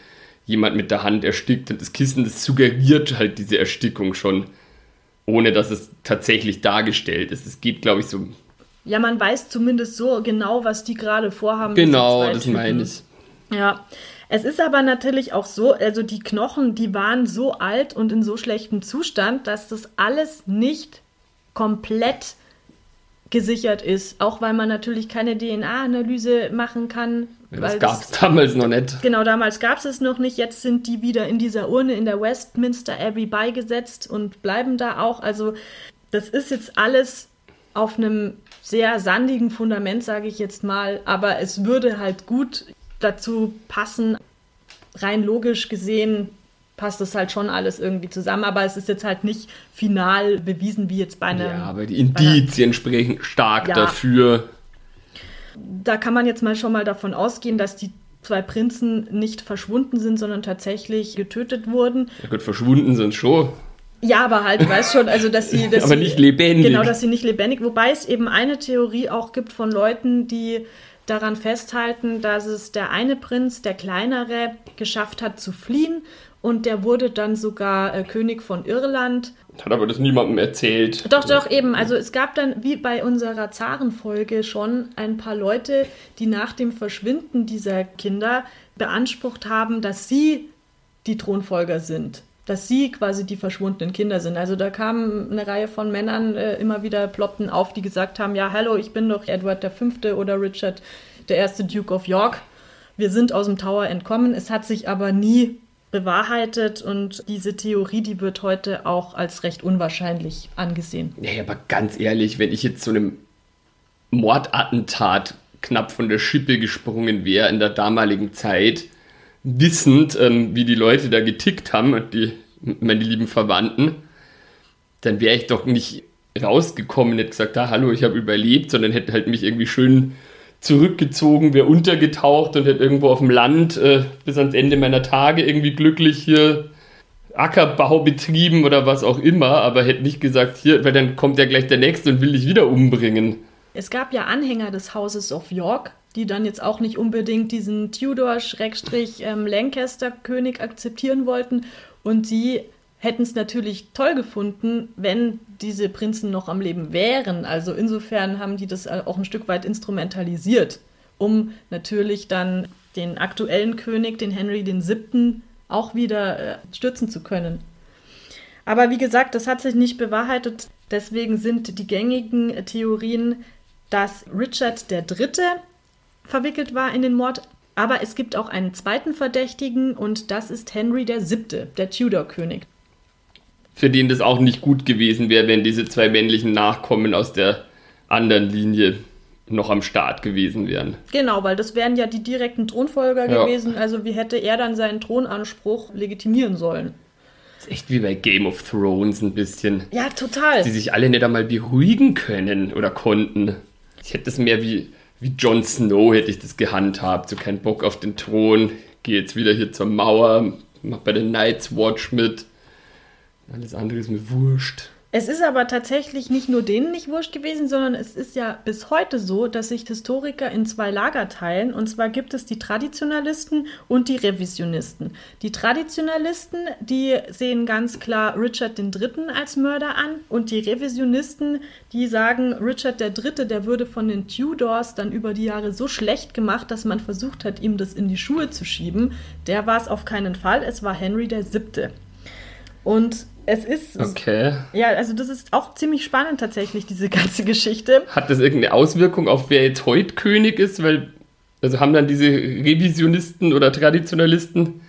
jemand mit der Hand erstickt. Und das Kissen, das suggeriert halt diese Erstickung schon, ohne dass es tatsächlich dargestellt ist. Es geht, glaube ich, so. Ja, man weiß zumindest so genau, was die gerade vorhaben. Genau, das meine ich. Ja, es ist aber natürlich auch so, also die Knochen, die waren so alt und in so schlechtem Zustand, dass das alles nicht komplett gesichert ist. Auch weil man natürlich keine DNA-Analyse machen kann. Das gab es damals noch nicht. Genau, damals gab es es noch nicht. Jetzt sind die wieder in dieser Urne in der Westminster Abbey beigesetzt und bleiben da auch. Also das ist jetzt alles auf einem sehr sandigen Fundament, sage ich jetzt mal. Aber es würde halt gut dazu passen. Rein logisch gesehen passt das halt schon alles irgendwie zusammen. Aber es ist jetzt halt nicht final bewiesen, wie jetzt bei einem... Ja, aber die Indizien sprechen stark Ja. dafür. Da kann man jetzt mal schon mal davon ausgehen, dass die zwei Prinzen nicht verschwunden sind, sondern tatsächlich getötet wurden. Ja gut, verschwunden sind schon. Ja, aber halt, du weißt schon, also dass sie, dass Aber sie, nicht lebendig. Genau, dass sie nicht lebendig. Wobei es eben eine Theorie auch gibt von Leuten, die daran festhalten, dass es der eine Prinz, der kleinere, geschafft hat zu fliehen und der wurde dann sogar äh, König von Irland Hat aber das niemandem erzählt. doch, doch, eben. Also es gab dann, wie bei unserer Zarenfolge schon, ein paar Leute, die nach dem Verschwinden dieser Kinder beansprucht haben, dass sie die Thronfolger sind. Dass sie quasi die verschwundenen Kinder sind. Also da kamen eine Reihe von Männern äh, immer wieder ploppten auf, die gesagt haben, ja, hallo, ich bin doch Edward V. oder Richard der erste Duke of York. Wir sind aus dem Tower entkommen. Es hat sich aber nie bewahrheitet und diese Theorie, die wird heute auch als recht unwahrscheinlich angesehen. Ja, aber ganz ehrlich, wenn ich jetzt zu einem Mordattentat knapp von der Schippe gesprungen wäre in der damaligen Zeit, wissend, ähm, wie die Leute da getickt haben, die, meine lieben Verwandten, dann wäre ich doch nicht rausgekommen und hätte gesagt, ah, hallo, ich habe überlebt, sondern hätte halt mich irgendwie schön zurückgezogen, wäre untergetaucht und hätte irgendwo auf dem Land äh, bis ans Ende meiner Tage irgendwie glücklich hier Ackerbau betrieben oder was auch immer, aber hätte nicht gesagt, hier, weil dann kommt ja gleich der Nächste und will dich wieder umbringen. Es gab ja Anhänger des Hauses of York, die dann jetzt auch nicht unbedingt diesen Tudor-Lancaster-König akzeptieren wollten und die hätten es natürlich toll gefunden, wenn diese Prinzen noch am Leben wären. Also insofern haben die das auch ein Stück weit instrumentalisiert, um natürlich dann den aktuellen König, den Henry VII., auch wieder äh, stürzen zu können. Aber wie gesagt, das hat sich nicht bewahrheitet. Deswegen sind die gängigen Theorien, dass Richard III. verwickelt war in den Mord. Aber es gibt auch einen zweiten Verdächtigen und das ist Henry VII., der Tudor-König für den das auch nicht gut gewesen wäre, wenn diese zwei männlichen Nachkommen aus der anderen Linie noch am Start gewesen wären. Genau, weil das wären ja die direkten Thronfolger ja. gewesen. Also wie hätte er dann seinen Thronanspruch legitimieren sollen? Das ist echt wie bei Game of Thrones ein bisschen. Ja, total. Die sich alle nicht einmal beruhigen können oder konnten. Ich hätte das mehr wie, wie Jon Snow hätte ich das gehandhabt. So kein Bock auf den Thron. Gehe jetzt wieder hier zur Mauer, mach bei der Night's Watch mit. Alles andere ist mir wurscht. Es ist aber tatsächlich nicht nur denen nicht wurscht gewesen, sondern es ist ja bis heute so, dass sich Historiker in zwei Lager teilen. Und zwar gibt es die Traditionalisten und die Revisionisten. Die Traditionalisten, die sehen ganz klar Richard III. als Mörder an. Und die Revisionisten, die sagen, Richard III., der würde von den Tudors dann über die Jahre so schlecht gemacht, dass man versucht hat, ihm das in die Schuhe zu schieben. Der war es auf keinen Fall. Es war Henry VII. Und es ist. Okay. Ja, also das ist auch ziemlich spannend tatsächlich, diese ganze Geschichte. Hat das irgendeine Auswirkung auf wer jetzt heute König ist? Weil, also haben dann diese Revisionisten oder Traditionalisten,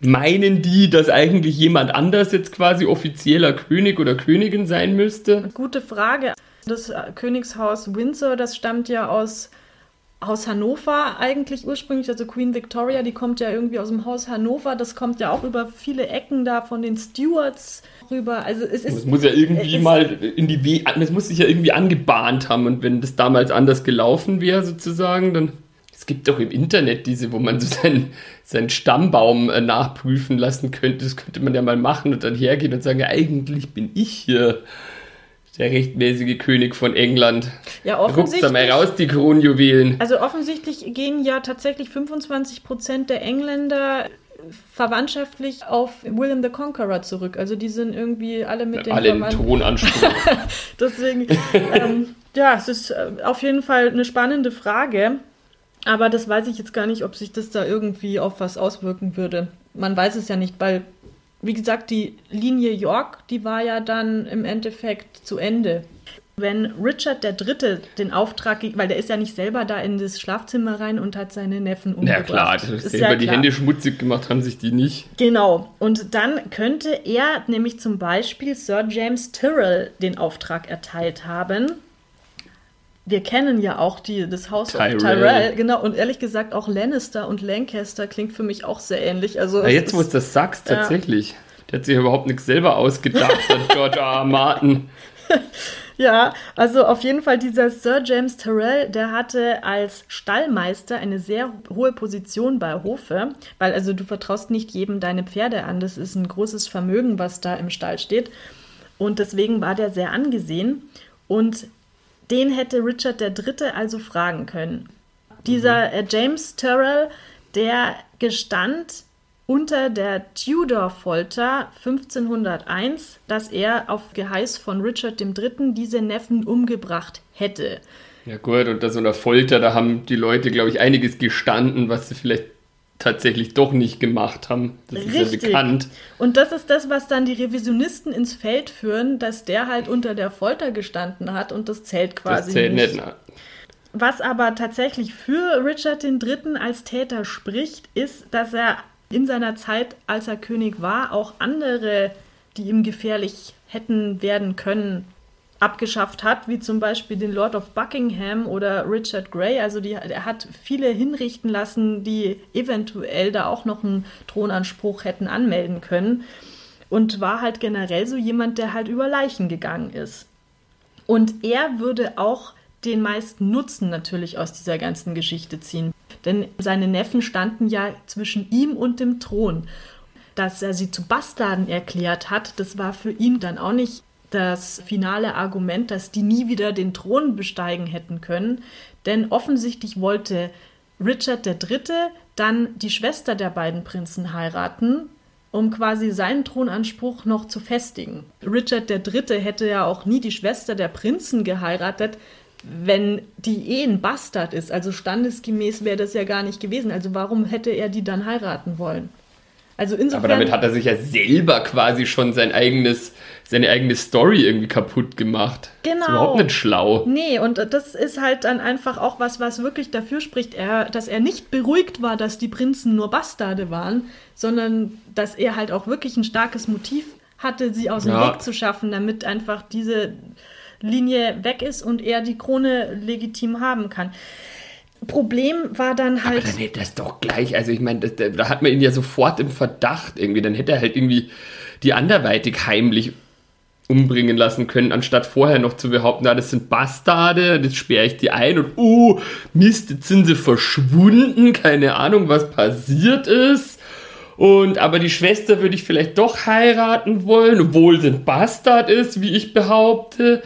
meinen die, dass eigentlich jemand anders jetzt quasi offizieller König oder Königin sein müsste? Gute Frage. Das Königshaus Windsor, das stammt ja aus aus Hannover eigentlich ursprünglich, also Queen Victoria, die kommt ja irgendwie aus dem Haus Hannover, das kommt ja auch über viele Ecken da von den Stewards rüber. Also es ist. Es muss ja irgendwie mal in die We es muss sich ja irgendwie angebahnt haben und wenn das damals anders gelaufen wäre sozusagen, dann. Es gibt doch im Internet diese, wo man so seinen, seinen Stammbaum äh, nachprüfen lassen könnte. Das könnte man ja mal machen und dann hergehen und sagen, eigentlich bin ich hier der rechtmäßige König von England. Ja, offensichtlich. Guckt da mal raus, die Kronjuwelen. Also offensichtlich gehen ja tatsächlich 25 Prozent der Engländer verwandtschaftlich auf William the Conqueror zurück. Also die sind irgendwie alle mit den Alle Thronanspruch. Deswegen, ähm, ja, es ist äh, auf jeden Fall eine spannende Frage. Aber das weiß ich jetzt gar nicht, ob sich das da irgendwie auf was auswirken würde. Man weiß es ja nicht, weil wie gesagt, die Linie York, die war ja dann im Endeffekt zu Ende. Wenn Richard III. den Auftrag, weil der ist ja nicht selber da in das Schlafzimmer rein und hat seine Neffen umgebracht. Ja klar, das ist selber ja die Hände schmutzig gemacht haben sich die nicht. Genau. Und dann könnte er nämlich zum Beispiel Sir James Tyrrell den Auftrag erteilt haben, wir kennen ja auch die, das Haus Tyrell. of Tyrell, genau, und ehrlich gesagt auch Lannister und Lancaster klingt für mich auch sehr ähnlich. Also ja, jetzt, wo du das sagst, tatsächlich. Ja. Der hat sich überhaupt nichts selber ausgedacht, George. R. Martin. ja, also auf jeden Fall dieser Sir James Tyrrell, der hatte als Stallmeister eine sehr hohe Position bei Hofe, weil also du vertraust nicht jedem deine Pferde an, das ist ein großes Vermögen, was da im Stall steht. Und deswegen war der sehr angesehen. Und den hätte Richard III. also fragen können. Dieser mhm. äh, James Tyrrell, der gestand unter der Tudor-Folter 1501, dass er auf Geheiß von Richard III. diese Neffen umgebracht hätte. Ja gut, unter so einer Folter, da haben die Leute, glaube ich, einiges gestanden, was sie vielleicht tatsächlich doch nicht gemacht haben. Das Richtig. ist ja bekannt. Und das ist das, was dann die Revisionisten ins Feld führen, dass der halt unter der Folter gestanden hat und das zählt quasi das zählt nicht. nicht was aber tatsächlich für Richard III. als Täter spricht, ist, dass er in seiner Zeit, als er König war, auch andere, die ihm gefährlich hätten werden können, abgeschafft hat, wie zum Beispiel den Lord of Buckingham oder Richard Grey. Also die, er hat viele hinrichten lassen, die eventuell da auch noch einen Thronanspruch hätten anmelden können. Und war halt generell so jemand, der halt über Leichen gegangen ist. Und er würde auch den meisten Nutzen natürlich aus dieser ganzen Geschichte ziehen. Denn seine Neffen standen ja zwischen ihm und dem Thron. Dass er sie zu Bastarden erklärt hat, das war für ihn dann auch nicht das finale Argument, dass die nie wieder den Thron besteigen hätten können. Denn offensichtlich wollte Richard III. dann die Schwester der beiden Prinzen heiraten, um quasi seinen Thronanspruch noch zu festigen. Richard III. hätte ja auch nie die Schwester der Prinzen geheiratet, wenn die eh ein Bastard ist. Also standesgemäß wäre das ja gar nicht gewesen. Also warum hätte er die dann heiraten wollen? Also insofern, Aber damit hat er sich ja selber quasi schon sein eigenes, seine eigene Story irgendwie kaputt gemacht. Genau. Ist überhaupt nicht schlau. Nee, und das ist halt dann einfach auch was, was wirklich dafür spricht, er, dass er nicht beruhigt war, dass die Prinzen nur Bastarde waren, sondern dass er halt auch wirklich ein starkes Motiv hatte, sie aus dem Ja. Weg zu schaffen, damit einfach diese Linie weg ist und er die Krone legitim haben kann. Problem war dann halt. Aber dann hätte er es doch gleich, also ich meine, das- da hat man ihn ja sofort im Verdacht irgendwie, dann hätte er halt irgendwie die anderweitig heimlich umbringen lassen können, anstatt vorher noch zu behaupten, na, das sind Bastarde, das sperre ich die ein und oh, Mist, jetzt sind sie verschwunden, keine Ahnung, was passiert ist. Und aber die Schwester würde ich vielleicht doch heiraten wollen, obwohl sie ein Bastard ist, wie ich behaupte.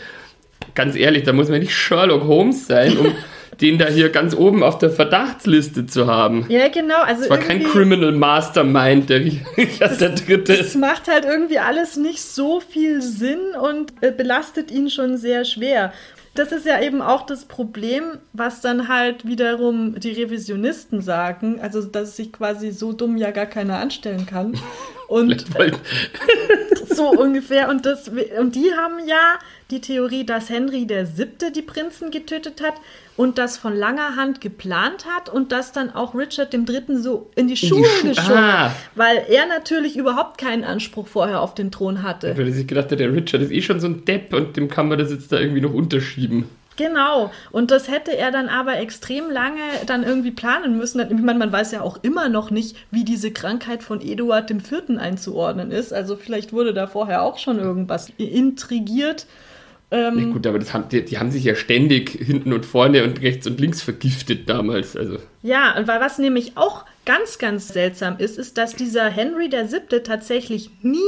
Ganz ehrlich, da muss man nicht Sherlock Holmes sein, um den da hier ganz oben auf der Verdachtsliste zu haben. ja, genau. Also Es war kein Criminal Mastermind, der Richard der Dritte Es ist. macht halt irgendwie alles nicht so viel Sinn und äh, belastet ihn schon sehr schwer. Das ist ja eben auch das Problem, was dann halt wiederum die Revisionisten sagen, also dass sich quasi so dumm ja gar keiner anstellen kann. Und so ungefähr. Und, das, und die haben ja die Theorie, dass Henry der Siebte die Prinzen getötet hat und das von langer Hand geplant hat und das dann auch Richard dem Dritten so in die Schuhe Schu- geschoben, Ah. weil er natürlich überhaupt keinen Anspruch vorher auf den Thron hatte. Weil er sich gedacht hat, der Richard ist eh schon so ein Depp und dem kann man das jetzt da irgendwie noch unterschieben. Genau. Und das hätte er dann aber extrem lange dann irgendwie planen müssen. Ich meine, man weiß ja auch immer noch nicht, wie diese Krankheit von Eduard IV. einzuordnen ist. Also vielleicht wurde da vorher auch schon irgendwas intrigiert. Ähm, Ja, gut, aber das haben, die, die haben sich ja ständig hinten und vorne und rechts und links vergiftet damals. Also Ja, und weil was nämlich auch ganz, ganz seltsam ist, ist, dass dieser Henry VII. tatsächlich nie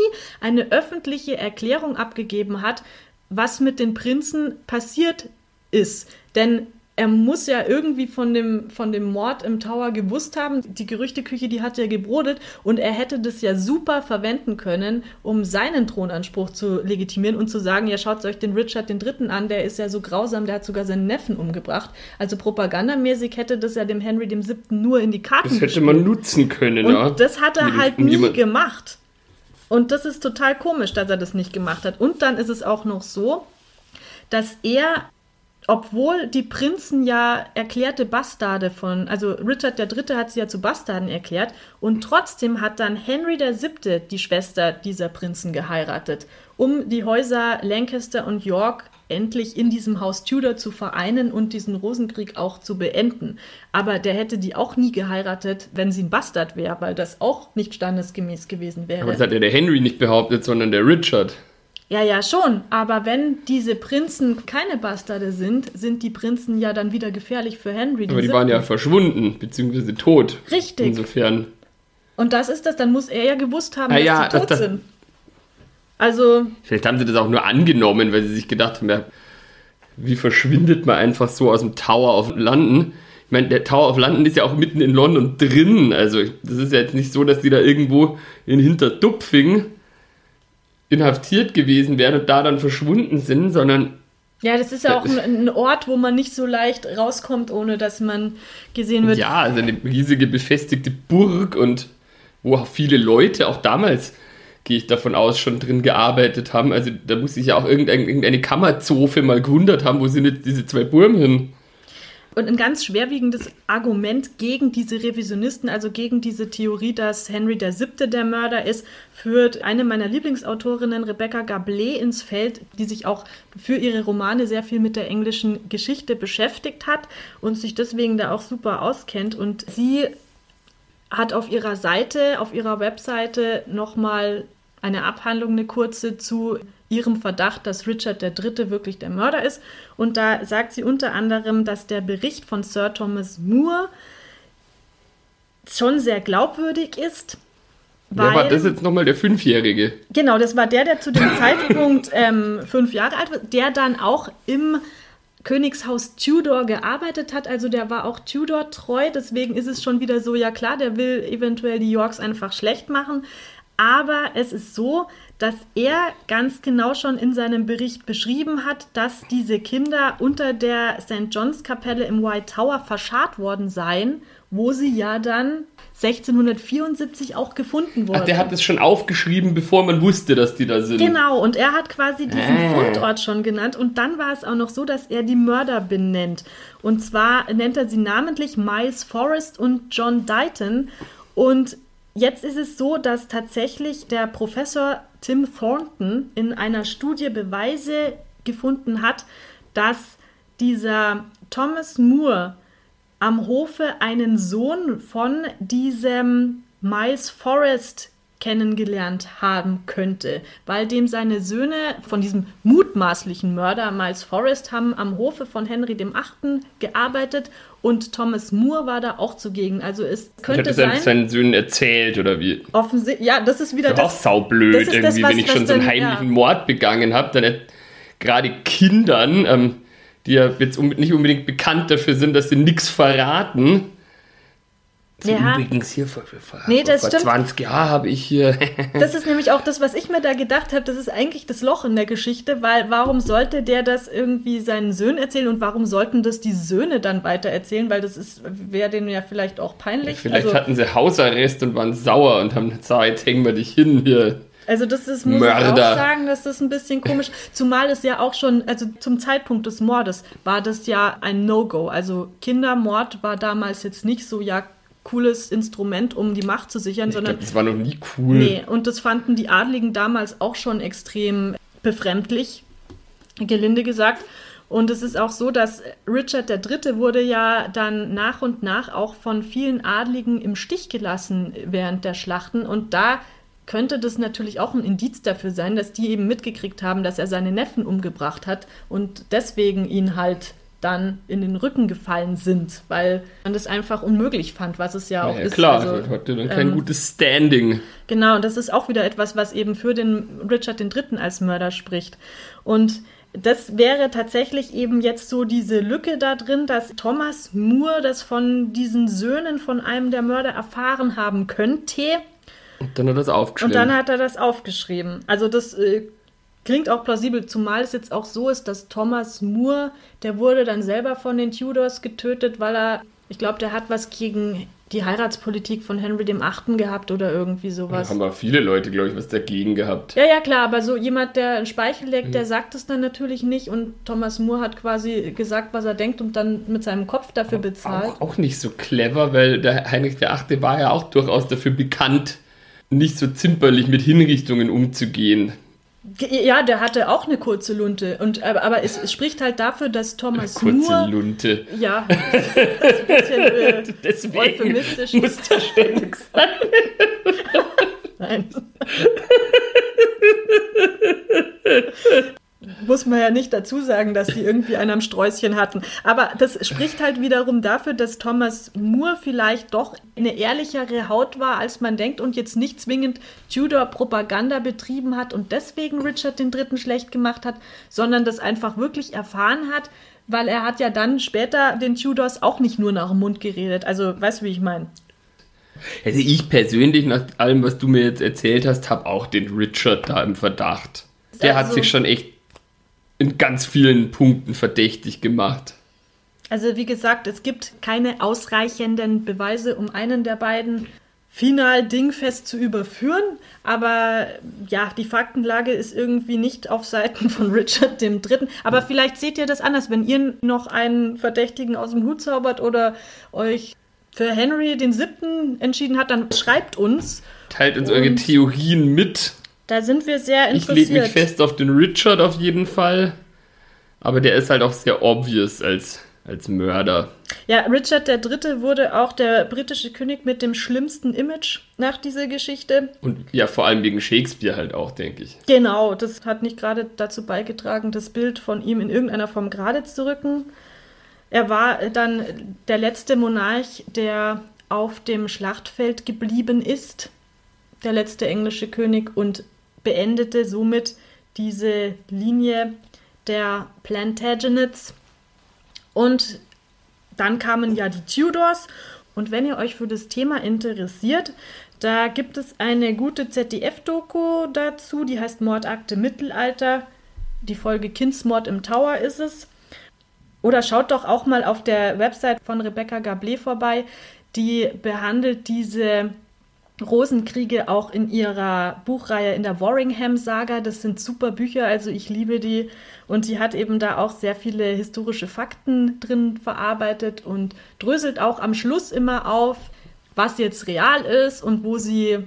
eine öffentliche Erklärung abgegeben hat, was mit den Prinzen passiert ist. Denn er muss ja irgendwie von dem, von dem Mord im Tower gewusst haben. Die Gerüchteküche, die hat ja gebrodelt und er hätte das ja super verwenden können, um seinen Thronanspruch zu legitimieren und zu sagen, ja, schaut euch den Richard III. an, der ist ja so grausam, der hat sogar seinen Neffen umgebracht. Also propagandamäßig hätte das ja dem Henry VII. nur in die Karten das hätte gespielt. man nutzen können, Und ja. das hat er halt nie jemand- gemacht. Und das ist total komisch, dass er das nicht gemacht hat. Und dann ist es auch noch so, dass er, obwohl die Prinzen ja erklärte Bastarde von, also Richard III. hat sie ja zu Bastarden erklärt, und trotzdem hat dann Henry VII. die Schwester dieser Prinzen geheiratet, um die Häuser Lancaster und York endlich in diesem Haus Tudor zu vereinen und diesen Rosenkrieg auch zu beenden. Aber der hätte die auch nie geheiratet, wenn sie ein Bastard wäre, weil das auch nicht standesgemäß gewesen wäre. aber das hat ja der Henry nicht behauptet, sondern der Richard. Ja, ja, schon. Aber wenn diese Prinzen keine Bastarde sind, sind die Prinzen ja dann wieder gefährlich für Henry. den Aber die waren ja verschwunden, beziehungsweise tot. Richtig. Insofern. Und das ist das, dann muss er ja gewusst haben, Ah dass ja, sie tot das- das- sind. Also, Vielleicht haben sie das auch nur angenommen, weil sie sich gedacht haben, ja, wie verschwindet man einfach so aus dem Tower of London? Ich meine, der Tower of London ist ja auch mitten in London drin. Also, das ist ja jetzt nicht so, dass die da irgendwo in Hinterdupfing inhaftiert gewesen wären und da dann verschwunden sind, sondern ja, das ist ja auch ein, ein Ort, wo man nicht so leicht rauskommt, ohne dass man gesehen wird. ja, also eine riesige befestigte Burg und wo auch viele Leute auch damals, gehe ich davon aus, schon drin gearbeitet haben. Also da muss sich ja auch irgendein, irgendeine Kammerzofe mal gewundert haben, wo sind jetzt diese zwei Burgen hin? Und ein ganz schwerwiegendes Argument gegen diese Revisionisten, also gegen diese Theorie, dass Henry VII. der Mörder ist, führt eine meiner Lieblingsautorinnen, Rebecca Gablé, ins Feld, die sich auch für ihre Romane sehr viel mit der englischen Geschichte beschäftigt hat und sich deswegen da auch super auskennt. Und sie hat auf ihrer Seite, auf ihrer Webseite nochmal eine Abhandlung, eine kurze zu ihrem Verdacht, dass Richard III. wirklich der Mörder ist. Und da sagt sie unter anderem, dass der Bericht von Sir Thomas Moore schon sehr glaubwürdig ist. Wer war das jetzt nochmal der Fünfjährige? Genau, das war der, der zu dem Zeitpunkt ähm, fünf Jahre alt war, der dann auch im Königshaus Tudor gearbeitet hat. Also der war auch Tudor treu. Deswegen ist es schon wieder so, ja klar, der will eventuell die Yorks einfach schlecht machen. Aber es ist so, dass er ganz genau schon in seinem Bericht beschrieben hat, dass diese Kinder unter der St. John's Kapelle im White Tower verscharrt worden seien, wo sie ja dann 1674 auch gefunden wurden. Ach, der hat es schon aufgeschrieben, bevor man wusste, dass die da sind. Genau, und er hat quasi diesen Ah. Fundort schon genannt. Und dann war es auch noch so, dass er die Mörder benennt. Und zwar nennt er sie namentlich Miles Forrest und John Dighton. Und jetzt ist es so, dass tatsächlich der Professor Tim Thornton in einer Studie Beweise gefunden hat, dass dieser Thomas Moore am Hofe einen Sohn von diesem Miles Forrest kennengelernt haben könnte, weil dem seine Söhne von diesem mutmaßlichen Mörder Miles Forrest haben am Hofe von Henry VIII. gearbeitet und Thomas Moore war da auch zugegen. Also es Ich könnte seinen, sein, seinen Söhnen erzählt, oder wie? offensichtlich, ja, das ist wieder Das ist auch das, saublöd, das das, irgendwie, was- wenn ich schon so einen heimlichen ja. Mord begangen habe, dann et- gerade Kindern, ähm, die ja jetzt nicht unbedingt bekannt dafür sind, dass sie nichts verraten. So Ja. Übrigens hier vor, vor, Nee, das vor stimmt. 20 Jahren habe ich hier. Das ist nämlich auch das, was ich mir da gedacht habe. Das ist eigentlich das Loch in der Geschichte, weil warum sollte der das irgendwie seinen Söhnen erzählen und warum sollten das die Söhne dann weiter erzählen? Weil das ist, wäre denen ja vielleicht auch peinlich. Vielleicht also, hatten sie Hausarrest und waren sauer und haben gesagt, jetzt hängen wir dich hin hier. also das ist, muss ich Mörder. auch sagen, das ist ein bisschen komisch. Zumal es ja auch schon, also zum Zeitpunkt des Mordes war das ja ein No-Go. Also Kindermord war damals jetzt nicht so, ja, cooles Instrument, um die Macht zu sichern, Ich sondern glaube, das war noch nie cool. Nee, und das fanden die Adligen damals auch schon extrem befremdlich, gelinde gesagt. Und es ist auch so, dass Richard III. wurde ja dann nach und nach auch von vielen Adligen im Stich gelassen während der Schlachten. Und da könnte das natürlich auch ein Indiz dafür sein, dass die eben mitgekriegt haben, dass er seine Neffen umgebracht hat und deswegen ihn halt dann in den Rücken gefallen sind, weil man das einfach unmöglich fand, was es ja auch Ja, ja ist. klar, Also, das hatte dann kein ähm, gutes Standing. Genau, und das ist auch wieder etwas, was eben für den Richard III. als Mörder spricht. Und das wäre tatsächlich eben jetzt so diese Lücke da drin, dass Thomas Moore das von diesen Söhnen von einem der Mörder erfahren haben könnte. Und dann hat er das aufgeschrieben. Und dann hat er das aufgeschrieben. Also das äh, klingt auch plausibel, zumal es jetzt auch so ist, dass Thomas Moore, der wurde dann selber von den Tudors getötet, weil er, ich glaube, der hat was gegen die Heiratspolitik von Henry VIII. gehabt oder irgendwie da sowas. haben aber viele Leute, glaube ich, was dagegen gehabt. Ja, ja, klar, aber so jemand, der einen Speichel leckt, Mhm. der sagt es dann natürlich nicht und Thomas Moore hat quasi gesagt, was er denkt und dann mit seinem Kopf dafür bezahlt. Auch, auch nicht so clever, weil der Heinrich VIII. war ja auch durchaus dafür bekannt, nicht so zimperlich mit Hinrichtungen umzugehen. Ja, der hatte auch eine kurze Lunte und aber, aber es, es spricht halt dafür, dass Thomas Kurze Moore Lunte. ja, das ist ein bisschen äh, Deswegen euphemistisch. muss der ständig sein. Nein. Muss man ja nicht dazu sagen, dass die irgendwie einen am Sträußchen hatten. Aber das spricht halt wiederum dafür, dass Thomas Moore vielleicht doch eine ehrlichere Haut war, als man denkt und jetzt nicht zwingend Tudor-Propaganda betrieben hat und deswegen Richard III. schlecht gemacht hat, sondern das einfach wirklich erfahren hat, weil er hat ja dann später den Tudors auch nicht nur nach dem Mund geredet. Also, weißt du, wie ich meine? Also ich persönlich, nach allem, was du mir jetzt erzählt hast, habe auch den Richard da im Verdacht. Der hat Also- sich schon echt in ganz vielen Punkten verdächtig gemacht. Also wie gesagt, es gibt keine ausreichenden Beweise, um einen der beiden final dingfest zu überführen. Aber ja, die Faktenlage ist irgendwie nicht auf Seiten von Richard dem Dritten. Aber vielleicht seht ihr das anders, wenn ihr noch einen Verdächtigen aus dem Hut zaubert oder euch für Henry den Siebten entschieden hat, dann schreibt uns. Teilt uns eure Theorien mit. Da sind wir sehr Ich lege interessiert. mich fest auf den Richard auf jeden Fall. Aber der ist halt auch sehr obvious als, als Mörder. Ja, Richard der Dritte wurde auch der britische König mit dem schlimmsten Image nach dieser Geschichte. Und ja, vor allem wegen Shakespeare halt auch, denke ich. Genau, das hat nicht gerade dazu beigetragen, das Bild von ihm in irgendeiner Form gerade zu rücken. Er war dann der letzte Monarch, der auf dem Schlachtfeld geblieben ist, der letzte englische König und beendete somit diese Linie der Plantagenets. Und dann kamen ja die Tudors. Und wenn ihr euch für das Thema interessiert, Da gibt es eine gute ZDF-Doku dazu, die heißt Mordakte Mittelalter. Die Folge Kindsmord im Tower ist es. Oder schaut doch auch mal auf der Website von Rebecca Gablé vorbei. Die behandelt diese Rosenkriege auch in ihrer Buchreihe in der Warringham-Saga. Das sind super Bücher, also ich liebe die. Und sie hat eben da auch sehr viele historische Fakten drin verarbeitet und dröselt auch am Schluss immer auf, was jetzt real ist und wo sie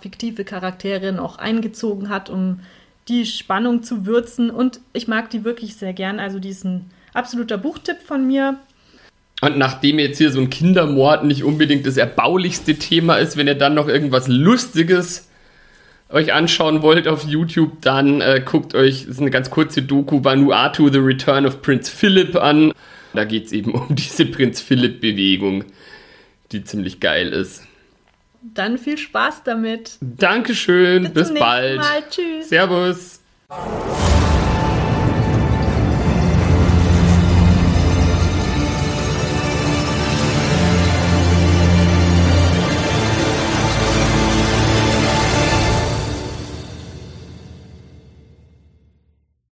fiktive Charaktere noch eingezogen hat, um die Spannung zu würzen. Und ich mag die wirklich sehr gern. Also diesen absoluter Buchtipp von mir. Und nachdem jetzt hier so ein Kindermord nicht unbedingt das erbaulichste Thema ist, wenn ihr dann noch irgendwas Lustiges euch anschauen wollt auf YouTube, dann äh, guckt euch, das ist eine ganz kurze Doku, Vanuatu, The Return of Prince Philip an. Da geht es eben um diese Prinz Philip-Bewegung, die ziemlich geil ist. Dann viel Spaß damit. Dankeschön, bis, bis bald. Mal. Tschüss. Servus.